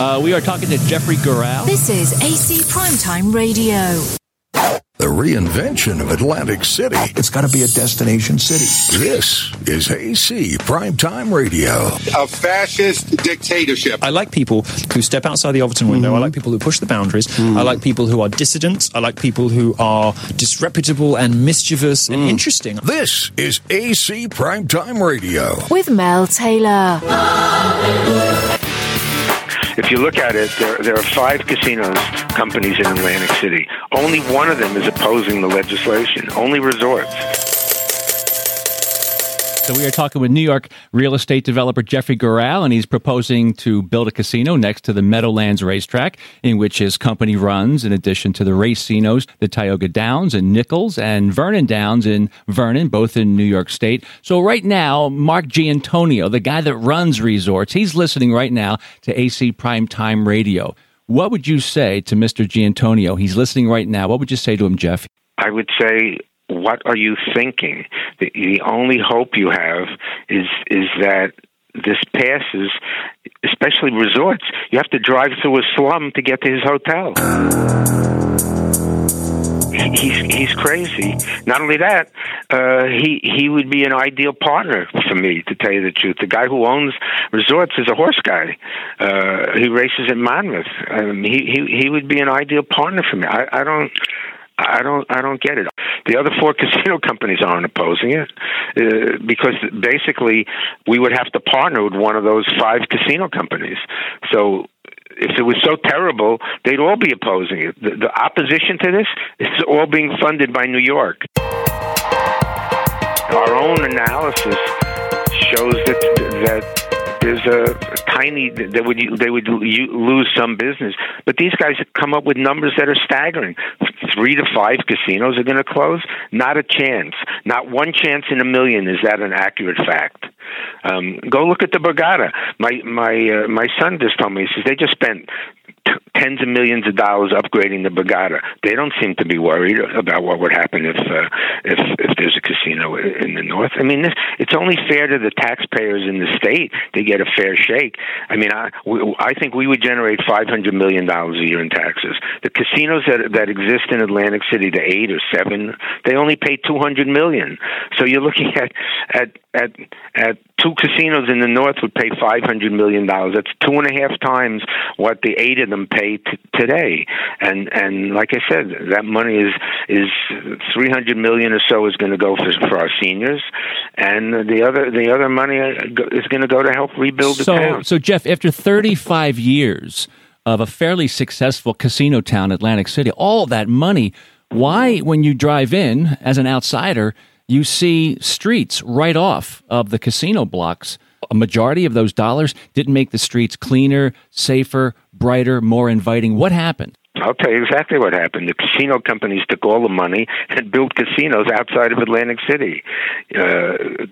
Uh, we are talking to Jeffrey Gural. This is AC Primetime Radio. The reinvention of Atlantic City. It's got to be a destination city. This is AC Primetime Radio. A fascist dictatorship. I like people who step outside the Overton window. Mm-hmm. I like people who push the boundaries. Mm. I like people who are dissidents. I like people who are disreputable and mischievous Mm. and interesting. This is AC Primetime Radio. With Mel Taylor. If you look at it, there, there are five casinos companies in Atlantic City. Only one of them is opposing the legislation. Only resorts. So we are talking with New York real estate developer Jeffrey Gural, and he's proposing to build a casino next to the Meadowlands racetrack, in which his company runs, in addition to the racinos, the Tioga Downs and Nichols and Vernon Downs in Vernon, both in New York State. So right now, Mark Giannantonio, the guy that runs resorts, he's listening right now to AC Prime Time Radio. What would you say to Mr. Giannantonio? He's listening right now. What would you say to him, Jeff? I would say, what are you thinking? The, the only hope you have is is that this passes, especially resorts. You have to drive through a slum to get to his hotel. He's he's crazy. Not only that, uh, he he would be an ideal partner for me. To tell you the truth, the guy who owns resorts is a horse guy. Uh, he races at Monmouth. Um, he he he would be an ideal partner for me. I, I don't. I don't. I don't get it. The other four casino companies aren't opposing it uh, because basically we would have to partner with one of those five casino companies. So if it was so terrible, they'd all be opposing it. The, the opposition to this is all being funded by New York. Our own analysis shows that that there's a, tiny they would they would lose some business, but these guys come up with numbers that are staggering. Three to five casinos are going to close. Not a chance. Not one chance in a million is that an accurate fact. Um, go look at the Borgata. My my uh, my son just told me he says they just spent tens of millions of dollars upgrading the Borgata. They don't seem to be worried about what would happen if uh, if if there's a casino in the north. I mean, this, it's only fair to the taxpayers in the state to get a fair shake. I mean, I we, I think we would generate five hundred million dollars a year in taxes. The casinos that that exist in Atlantic City, the eight or seven, they only pay two hundred million. So you're looking at at at at two casinos in the north would pay five hundred million dollars. That's two and a half times what the eight of them pay t- today. And and like I said, that money is is three hundred million or so is going to go for for our seniors, and the other the other money uh, is going to go to help rebuild the so, town. So, Jeff, after 35 years of a fairly successful casino town, Atlantic City, all that money, why, when you drive in as an outsider, you see streets right off of the casino blocks? A majority of those dollars didn't make the streets cleaner, safer, brighter, more inviting. What happened? I'll tell you exactly what happened. The casino companies took all the money and built casinos outside of Atlantic City. Uh,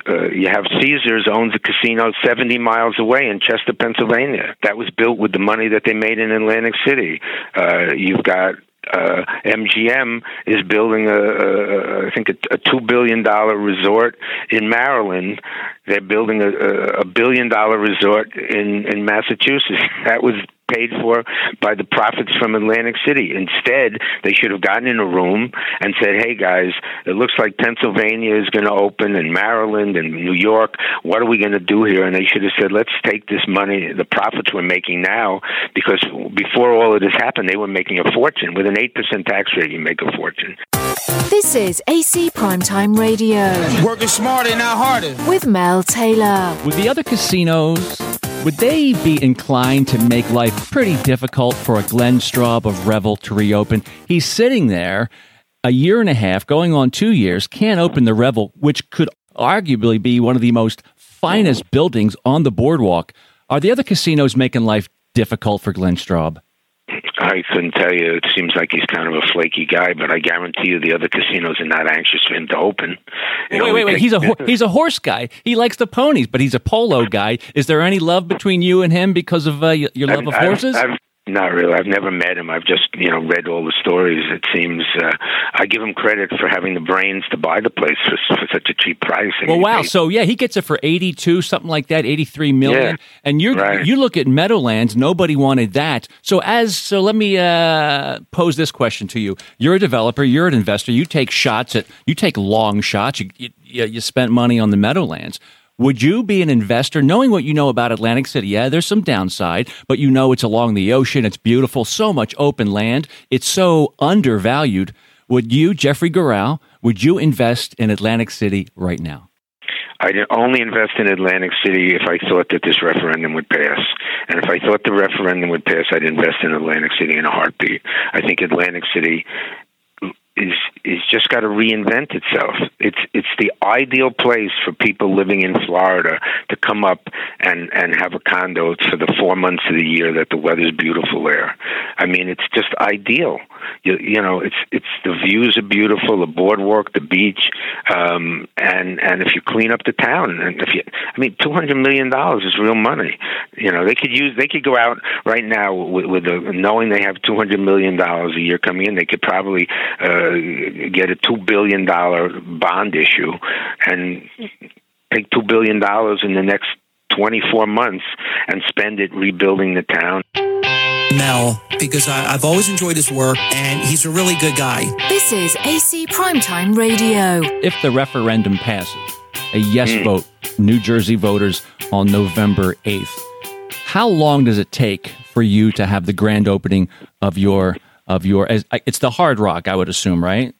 uh, you have Caesars owns a casino 70 miles away in Chester, Pennsylvania. That was built with the money that they made in Atlantic City. Uh, you've got uh, MGM is building a, a I think a, a two billion dollar resort in Maryland. They're building a, a, billion dollar resort in in Massachusetts. That was paid for by the profits from Atlantic City. Instead, they should have gotten in a room and said, "Hey guys, it looks like Pennsylvania is going to open and Maryland and New York. What are we going to do here?" And they should have said, "Let's take this money, the profits we're making now, because before all of this happened, they were making a fortune. With an eight percent tax rate, you make a fortune." This is AC Primetime Radio Working smarter, not harder. with Mel Taylor. With the other casinos would they be inclined to make life pretty difficult for a Glenn Straub of Revel to reopen? He's sitting there a year and a half, going on two years, can't open the Revel, which could arguably be one of the most finest buildings on the boardwalk. Are the other casinos making life difficult for Glenn Straub? I couldn't tell you. It seems like he's kind of a flaky guy, but I guarantee you the other casinos are not anxious for him to open. It Wait, wait, wait. He's a ho- he's a horse guy. He likes the ponies, but he's a polo guy. Is there any love between you and him because of uh, your love I've- of I've- horses? I've- Not really. I've never met him. I've just you know read all the stories. It seems uh, I give him credit for having the brains to buy the place for, for such a cheap price. I Well, mean, wow. they- So yeah, he gets it for eighty-two, something like that, eighty-three million. Yeah, and you right. you look at Meadowlands. Nobody wanted that. So as so, let me uh, pose this question to you. You're a developer. You're an investor. You take shots at you take long shots. You you, you spent money on the Meadowlands. Would you be an investor, knowing what you know about Atlantic City? Yeah, there's some downside, but you know it's along the ocean. It's beautiful, so much open land. It's so undervalued. Would you, Jeffrey Gural, would you invest in Atlantic City right now? I'd only invest in Atlantic City if I thought that this referendum would pass. And if I thought the referendum would pass, I'd invest in Atlantic City in a heartbeat. I think Atlantic City is is just got to reinvent itself. It's it's the ideal place for people living in Florida to come up and and have a condo for the four months of the year that the weather's beautiful there. I mean, it's just ideal. You, you know, it's it's the views are beautiful, the boardwalk, the beach, um, and and if you clean up the town, and if you, I mean, two hundred million dollars is real money. You know, they could use they could go out right now with, with the, knowing they have two hundred million dollars a year coming in. They could probably uh, Uh, get a two billion dollar bond issue and take two billion dollars in the next twenty four months and spend it rebuilding the town. Mel, because I, I've always enjoyed his work and he's a really good guy. This is AC Primetime Radio. If the referendum passes, a yes hmm. vote, New Jersey voters on November 8th, how long does it take for you to have the grand opening of your of your it's the Hard Rock, I would assume, right?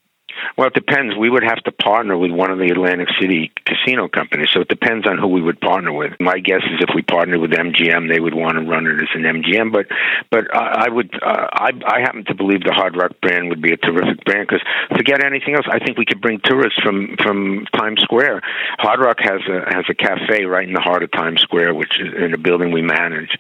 Well, it depends. We would have to partner with one of the Atlantic City casino companies, so it depends on who we would partner with. My guess is if we partnered with MGM, they would want to run it as an MGM. But, but I I would, uh, I, I happen to believe the Hard Rock brand would be a terrific brand because forget anything else. I think we could bring tourists from from Times Square. Hard Rock has a has a cafe right in the heart of Times Square, which is in a building we manage,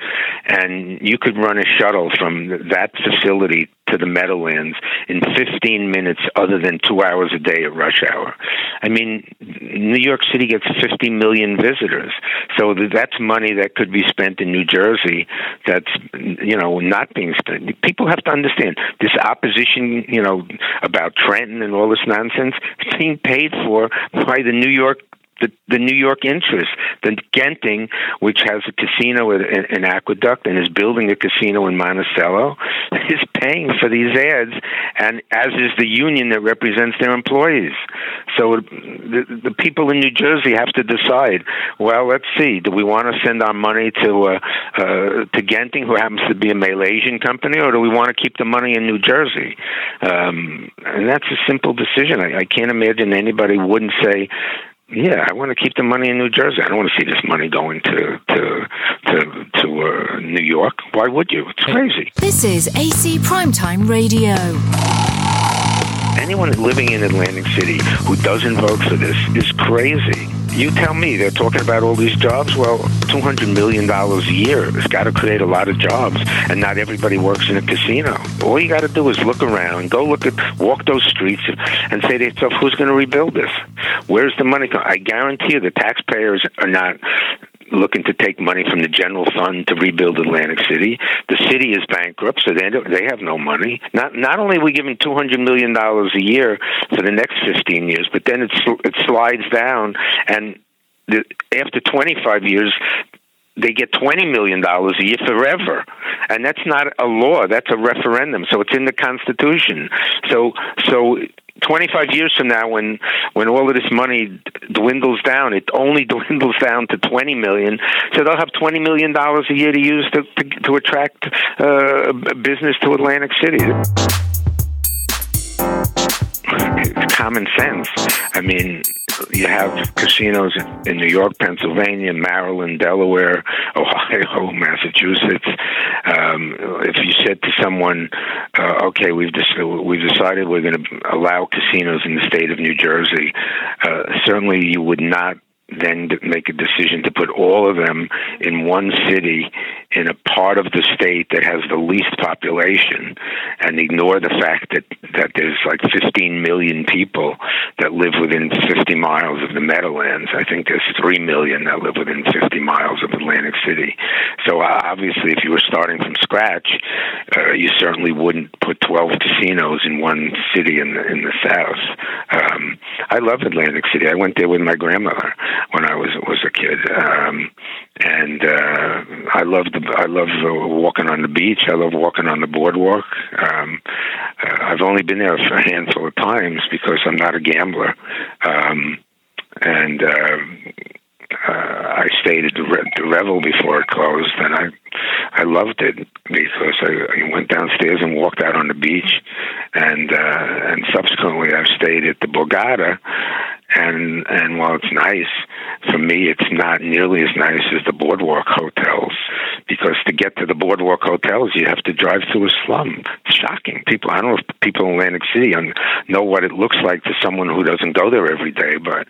and you could run a shuttle from that facility to the Meadowlands in 15 minutes, other than two hours a day at rush hour. I mean, New York City gets 50 million visitors, so that's money that could be spent in New Jersey. That's you know not being spent. People have to understand this opposition, you know, about Trenton and all this nonsense. It's being paid for by the New York the, the New York interest, the Genting, which has a casino in, in Aqueduct and is building a casino in Monticello, is paying for these ads, and as is the union that represents their employees. So the, the people in New Jersey have to decide. Well, let's see. Do we want to send our money to uh, uh, to Genting, who happens to be a Malaysian company, or do we want to keep the money in New Jersey? Um, and that's a simple decision. I, I can't imagine anybody wouldn't say yeah, I want to keep the money in New Jersey. I don't want to see this money going to to to to uh, New York. Why would you? It's crazy. This is AC Primetime Radio. Anyone living in Atlantic City who doesn't vote for this is crazy. You tell me they're talking about all these jobs. Well, two hundred million dollars a year has got to create a lot of jobs, and not everybody works in a casino. All you got to do is look around, go look at, walk those streets, and say to yourself, "Who's going to rebuild this? Where's the money?" go-" I guarantee you, the taxpayers are not looking to take money from the general fund to rebuild Atlantic City. The city is bankrupt, so they they have no money. Not not only are we giving two hundred million dollars a year for the next fifteen years, but then it it slides down, and the, after twenty five years. They get twenty million dollars a year forever, and that's not a law. That's a referendum, so it's in the Constitution. So, so 25 years from now when when all of this money dwindles down it only dwindles down to 20 million. So they'll have 20 million dollars a year to use to to, to attract uh, business to Atlantic City common sense i mean you have casinos in New York, Pennsylvania, Maryland, Delaware, Ohio, Massachusetts. Um, if you said to someone, uh, "Okay, we've just we've decided we're going to allow casinos in the state of New Jersey," uh, certainly you would not then make a decision to put all of them in one city in a part of the state that has the least population and ignore the fact that, that there's like 15 million people that live within 50 miles of the Meadowlands. I think there's 3 million that live within 50 miles of Atlantic City. So uh, obviously, if you were starting from scratch, uh, you certainly wouldn't put 12 casinos in one city in the, in the South. Um, I love Atlantic City. I went there with my grandmother when I was was a kid, um, and uh, I love the I love walking on the beach. I love walking on the boardwalk. Um, uh, I've only been there a handful of times because I'm not a gambler, um, and. Uh, uh, I stayed at the, the Revel before it closed, and I I loved it because I, I went downstairs and walked out on the beach, and uh, and subsequently I've stayed at the Borgata, and and while it's nice, for me it's not nearly as nice as the boardwalk hotels because to get to the boardwalk hotels you have to drive through a slum. It's shocking. People, I don't know if people in Atlantic City know what it looks like to someone who doesn't go there every day, but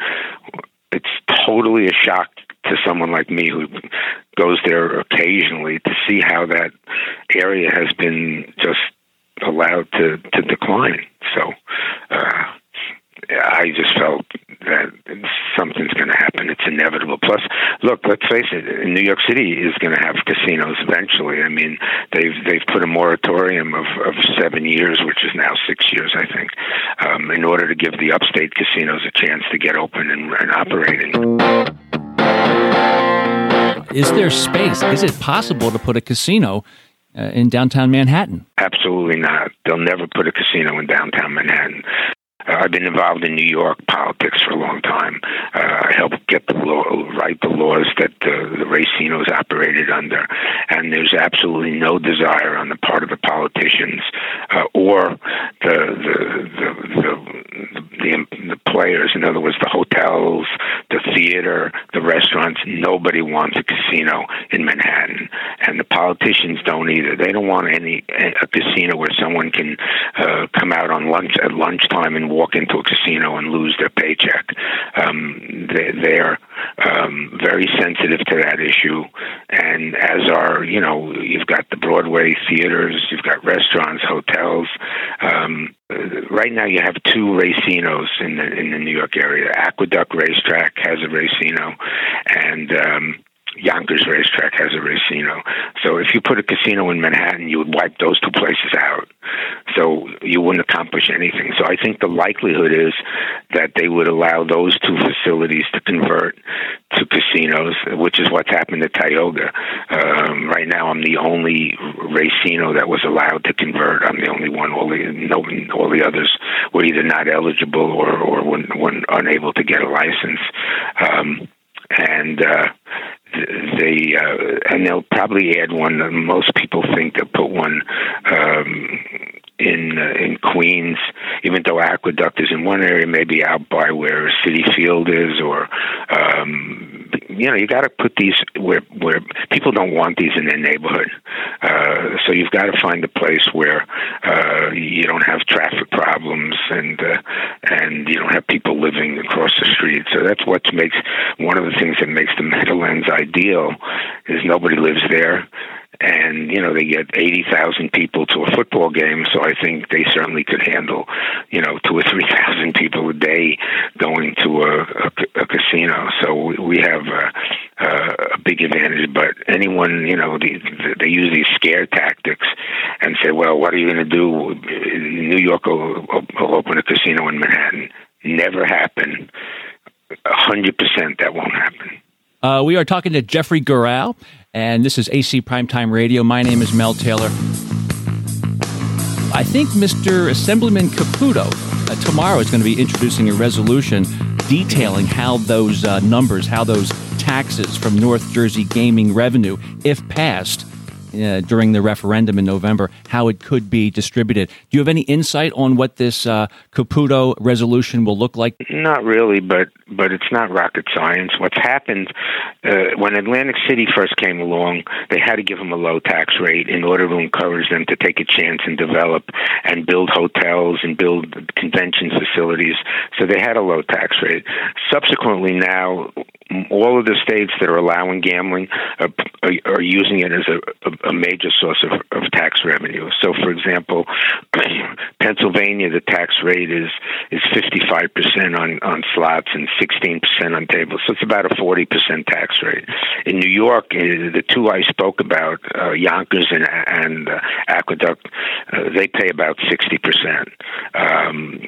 it's totally a shock to someone like me who goes there occasionally to see how that area has been just allowed to to decline. So uh, I just felt that something's going to happen. It's inevitable. Plus, look, let's face it. New York City is going to have casinos eventually. I mean, they've they've put a moratorium of, of seven years, which is now six years, I think, um, in order to give the upstate casinos a chance to get open and, and operating. Is there space? Is it possible to put a casino uh, in downtown Manhattan? Absolutely not. They'll never put a casino in downtown Manhattan. Uh, I've been involved in New York politics for a long time. Uh, I helped get the law, write the laws that uh, the racinos operated under, and there's absolutely no desire on the part of the politicians uh, or the the the, the the, the players. In other words, the hotels, the theater, the restaurants. Nobody wants a casino in Manhattan, and the politicians don't either. They don't want any a casino where someone can uh, come out on lunch at lunchtime and walk into a casino and lose their paycheck. Um, they, they're um, very sensitive to that issue, and as are you know you've got the Broadway theaters, you've got restaurants, hotels. Um, right now, you have two racinos in the in the New York area. Aqueduct Racetrack has a racino, and um, Yonkers Racetrack has a racino. So if you put a casino in Manhattan, you would wipe those two places out. So you wouldn't accomplish anything. So I think the likelihood is that they would allow those two facilities to convert to casinos, which is what's happened at Tioga. Um, right now, I'm the only racino that was allowed to convert. I'm the only one. All the no, all the others were either not eligible or or were, were unable to get a license. Um, and uh, they uh, and they'll probably add one. Most people think they'll put one um, in uh, in Queens, even though Aqueduct is in one area, maybe out by where Citi Field is, or um, you know, you got to put these where where people don't want these in their neighborhood. Uh, so you've got to find a place where uh, you don't have traffic problems and uh, and you don't have people living across the street. So that's what makes one of the things that makes the Meadowlands ideal is nobody lives there and you know they get eighty thousand people to a football game. So I think they certainly could handle, you know, two or three thousand people a day going to a, a, a casino. So we have a, a big advantage. But anyone, you know, the, they use these scare tactics and say, "Well, what are you going to do? New York will, will open a casino in Manhattan." Never happen. A hundred percent, that won't happen. Uh, we are talking to Jeffrey Gural, and this is AC Primetime Radio. My name is Mel Taylor. I think Mr. Assemblyman Caputo uh, tomorrow is going to be introducing a resolution detailing how those uh, numbers, how those taxes from North Jersey gaming revenue, if passed, uh, during the referendum in November how it could be distributed. Do you have any insight on what this uh, Caputo resolution will look like? Not really, but but it's not rocket science. What's happened uh, when Atlantic City first came along, they had to give them a low tax rate in order to encourage them to take a chance and develop and build hotels and build convention facilities. So they had a low tax rate. Subsequently, now all of the states that are allowing gambling are, are, are using it as a, a major source of, of tax revenue. So, for example, Pennsylvania, the tax rate is is 55% on, on slots and 16% on tables. So it's about a 40% tax rate. In New York, uh, the two I spoke about, uh, Yonkers and, and uh, Aqueduct, uh, they pay about 60%. Um,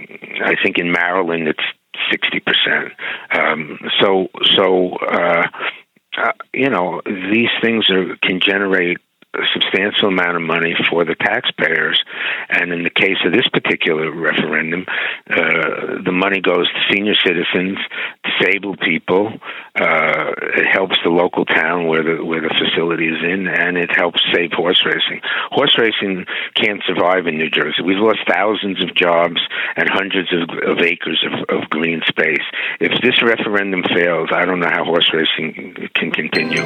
I think in Maryland, it's sixty percent. Um, so so uh, uh, you know these things are can generate substantial amount of money for the taxpayers. And in the case of this particular referendum, uh, the money goes to senior citizens, disabled people. Uh, it helps the local town where the where the facility is in, and it helps save horse racing. Horse racing can't survive in New Jersey. We've lost thousands of jobs and hundreds of, of acres of, of green space. If this referendum fails, I don't know how horse racing can continue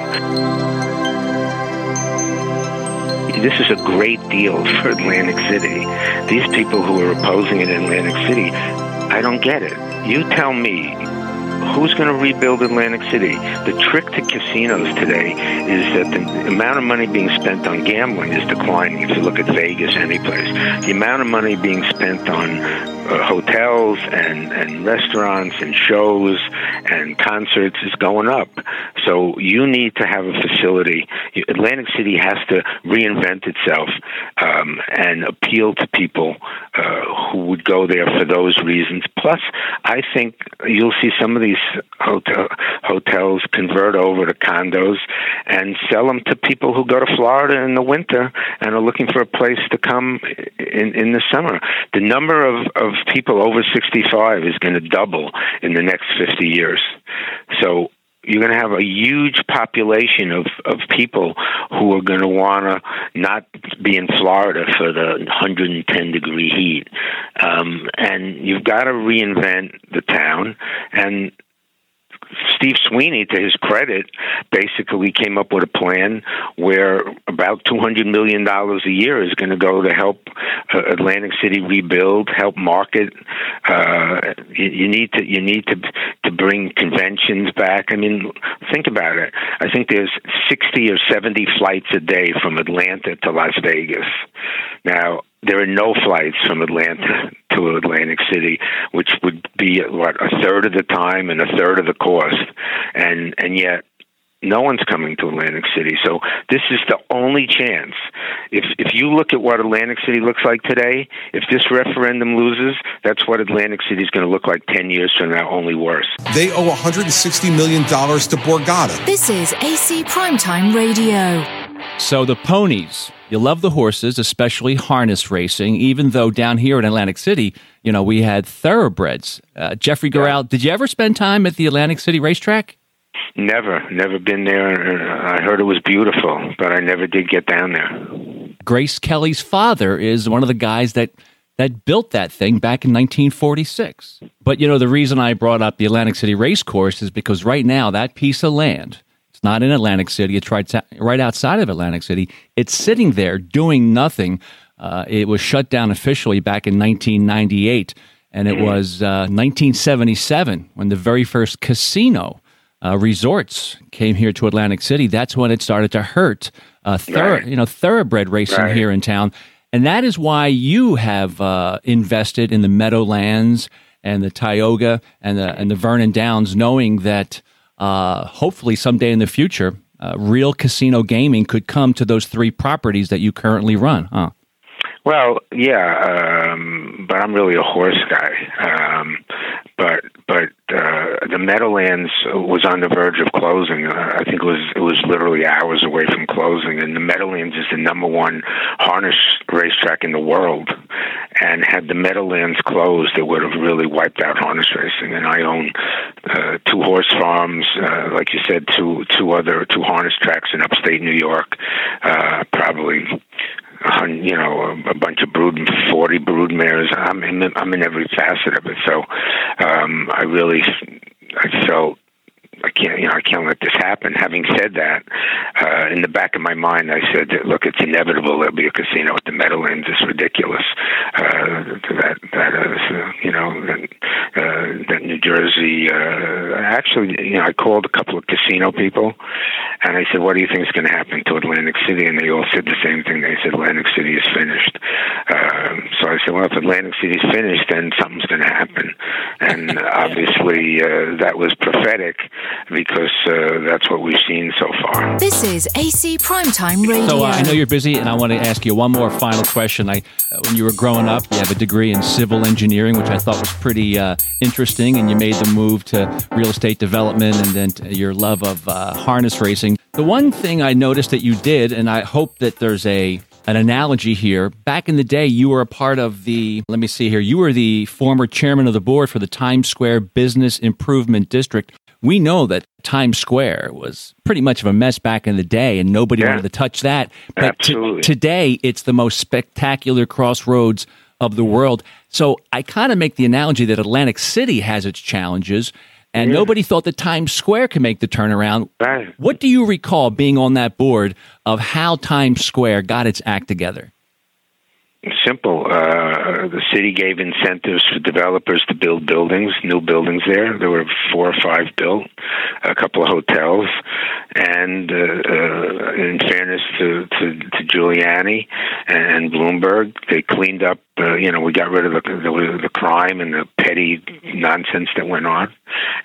this is a great deal for Atlantic City. These people who are opposing it in Atlantic City, I don't get it. You tell me who's going to rebuild Atlantic City? The trick to casinos today is that the amount of money being spent on gambling is declining. If you look at Vegas, any place, the amount of money being spent on uh, hotels and, and restaurants and shows and concerts is going up. So you need to have a facility. Atlantic City has to reinvent itself um, and appeal to people uh, who would go there for those reasons. Plus, I think you'll see some of these hotel, hotels convert over to condos and sell them to people who go to Florida in the winter and are looking for a place to come in, in the summer. The number of, of people over 65 is going to double in the next 50 years. So you're going to have a huge population of, of people who are going to want to not be in Florida for the 110 degree heat. Um, and you've got to reinvent the town. And Steve Sweeney, to his credit, basically came up with a plan where about two hundred million dollars a year is going to go to help uh, Atlantic City rebuild, help market. Uh, you, you need to you need to to bring conventions back. I mean, think about it. I think there's sixty or seventy flights a day from Atlanta to Las Vegas. Now, there are no flights from Atlanta to Atlantic City, which would be what a third of the time and a third of the cost, and and yet no one's coming to Atlantic City. So this is the only chance. If if you look at what Atlantic City looks like today, if this referendum loses, that's what Atlantic City is going to look like 10 years from now, only worse. They owe 160 million dollars to Borgata. This is AC Primetime Radio. So the ponies, you love the horses, especially harness racing, even though down here in Atlantic City, you know, we had thoroughbreds. Uh, Jeffrey Gural, did you ever spend time at the Atlantic City racetrack? Never, never been there. I heard it was beautiful, but I never did get down there. Grace Kelly's father is one of the guys that that built that thing back in 1946. But you know, the reason I brought up the Atlantic City race course is because right now that piece of land it's not in Atlantic City. It's right, right outside of Atlantic City. It's sitting there doing nothing. Uh, it was shut down officially back in 1998. And it was uh, 1977 when the very first casino uh, resorts came here to Atlantic City. That's when it started to hurt uh, thorough, right. you know, thoroughbred racing right. here in town. And that is why you have uh, invested in the Meadowlands and the Tioga and the, and the Vernon Downs, knowing that – uh, hopefully someday in the future, uh, real casino gaming could come to those three properties that you currently run, huh? Well, yeah, um, but I'm really a horse guy. Um, but but uh, the Meadowlands was on the verge of closing. Uh, I think it was it was literally hours away from closing. And the Meadowlands is the number one harness racetrack in the world. And had the Meadowlands closed, it would have really wiped out harness racing. And I own uh, two horse farms, uh, like you said, two two other two harness tracks in upstate New York. Uh, probably you know, a, bunch of brood, forty brood mares. I'm in, I'm in every facet of it. So, um, I really, I felt like can't, you know, I can't let this happen. Having said that, uh, in the back of my mind, I said, look, it's inevitable. There'll be a casino at the Meadowlands. It's ridiculous. Uh, that that is, uh, you know, that, uh, that New Jersey. Uh, actually, you know, I called a couple of casino people, and I said, what do you think is going to happen to Atlantic City? And they all said the same thing. They said Atlantic City is finished. Uh, so I said, well, if Atlantic City is finished, then something's going to happen. And obviously, uh, that was prophetic because uh, that's what we've seen so far. This is AC Primetime Radio. So uh, I know you're busy, and I want to ask you one more final question. I, uh, when you were growing up, you have a degree in civil engineering, which I thought was pretty uh, interesting, and you made the move to real estate development, and then your love of uh, harness racing. The one thing I noticed that you did, and I hope that there's a an analogy here. Back in the day, you were a part of the, let me see here, you were the former chairman of the board for the Times Square Business Improvement District. We know that Times Square was pretty much of a mess back in the day and nobody Yeah. wanted to touch that. But Absolutely. today, it's the most spectacular crossroads of the world. So I kind of make the analogy that Atlantic City has its challenges. And nobody thought that Times Square could make the turnaround. Right. What do you recall being on that board of how Times Square got its act together? Simple. Uh, the city gave incentives for developers to build buildings, new buildings there. There were four or five built, a couple of hotels, and uh, uh, in fairness to, to, to Giuliani and Bloomberg, they cleaned up. Uh, you know, we got rid of the, the the crime and the petty nonsense that went on,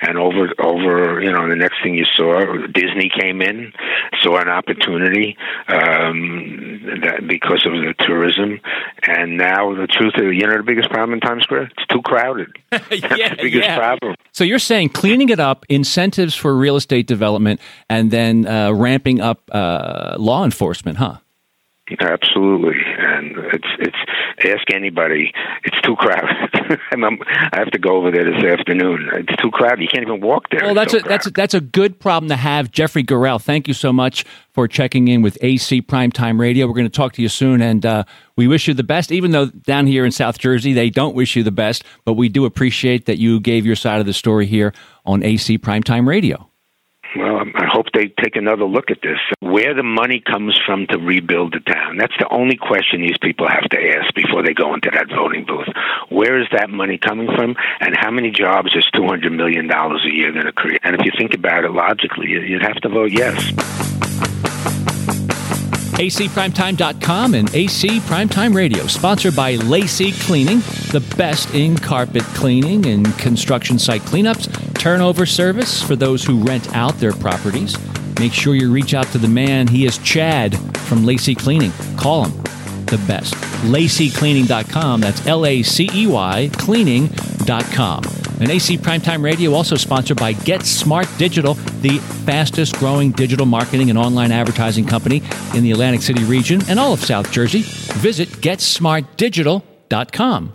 and over over you know the next thing you saw, Disney came in, saw an opportunity um, that because of the tourism, and now the truth is, you know, the biggest problem in Times Square, it's too crowded. That's the biggest yeah. problem. So you're saying cleaning it up, incentives for real estate development, and then uh, ramping up uh, law enforcement, huh? Absolutely, and it's it's ask anybody. It's too crowded, and I'm, I have to go over there this afternoon. It's too crowded. You can't even walk there. Well, that's so a that's a, that's a good problem to have. Jeffrey Gural, thank you so much for checking in with AC Primetime Radio. We're going to talk to you soon, and uh, we wish you the best. Even though down here in South Jersey they don't wish you the best, but we do appreciate that you gave your side of the story here on AC Primetime Radio. Well, I hope they take another look at this. Where the money comes from to rebuild the town. That's the only question these people have to ask before they go into that voting booth. Where is that money coming from, and how many jobs is $200 million a year going to create? And if you think about it logically, you- you'd have to vote yes. acprimetime.com and AC Primetime Radio, sponsored by Lacey Cleaning, the best in carpet cleaning and construction site cleanups, turnover service for those who rent out their properties. Make sure you reach out to the man. He is Chad from Lacey Cleaning. Call him. The best. LaceyCleaning.com. That's L A C E Y cleaning.com. And AC Primetime Radio also sponsored by Get Smart Digital, the fastest growing digital marketing and online advertising company in the Atlantic City region and all of South Jersey. Visit GetSmartDigital.com.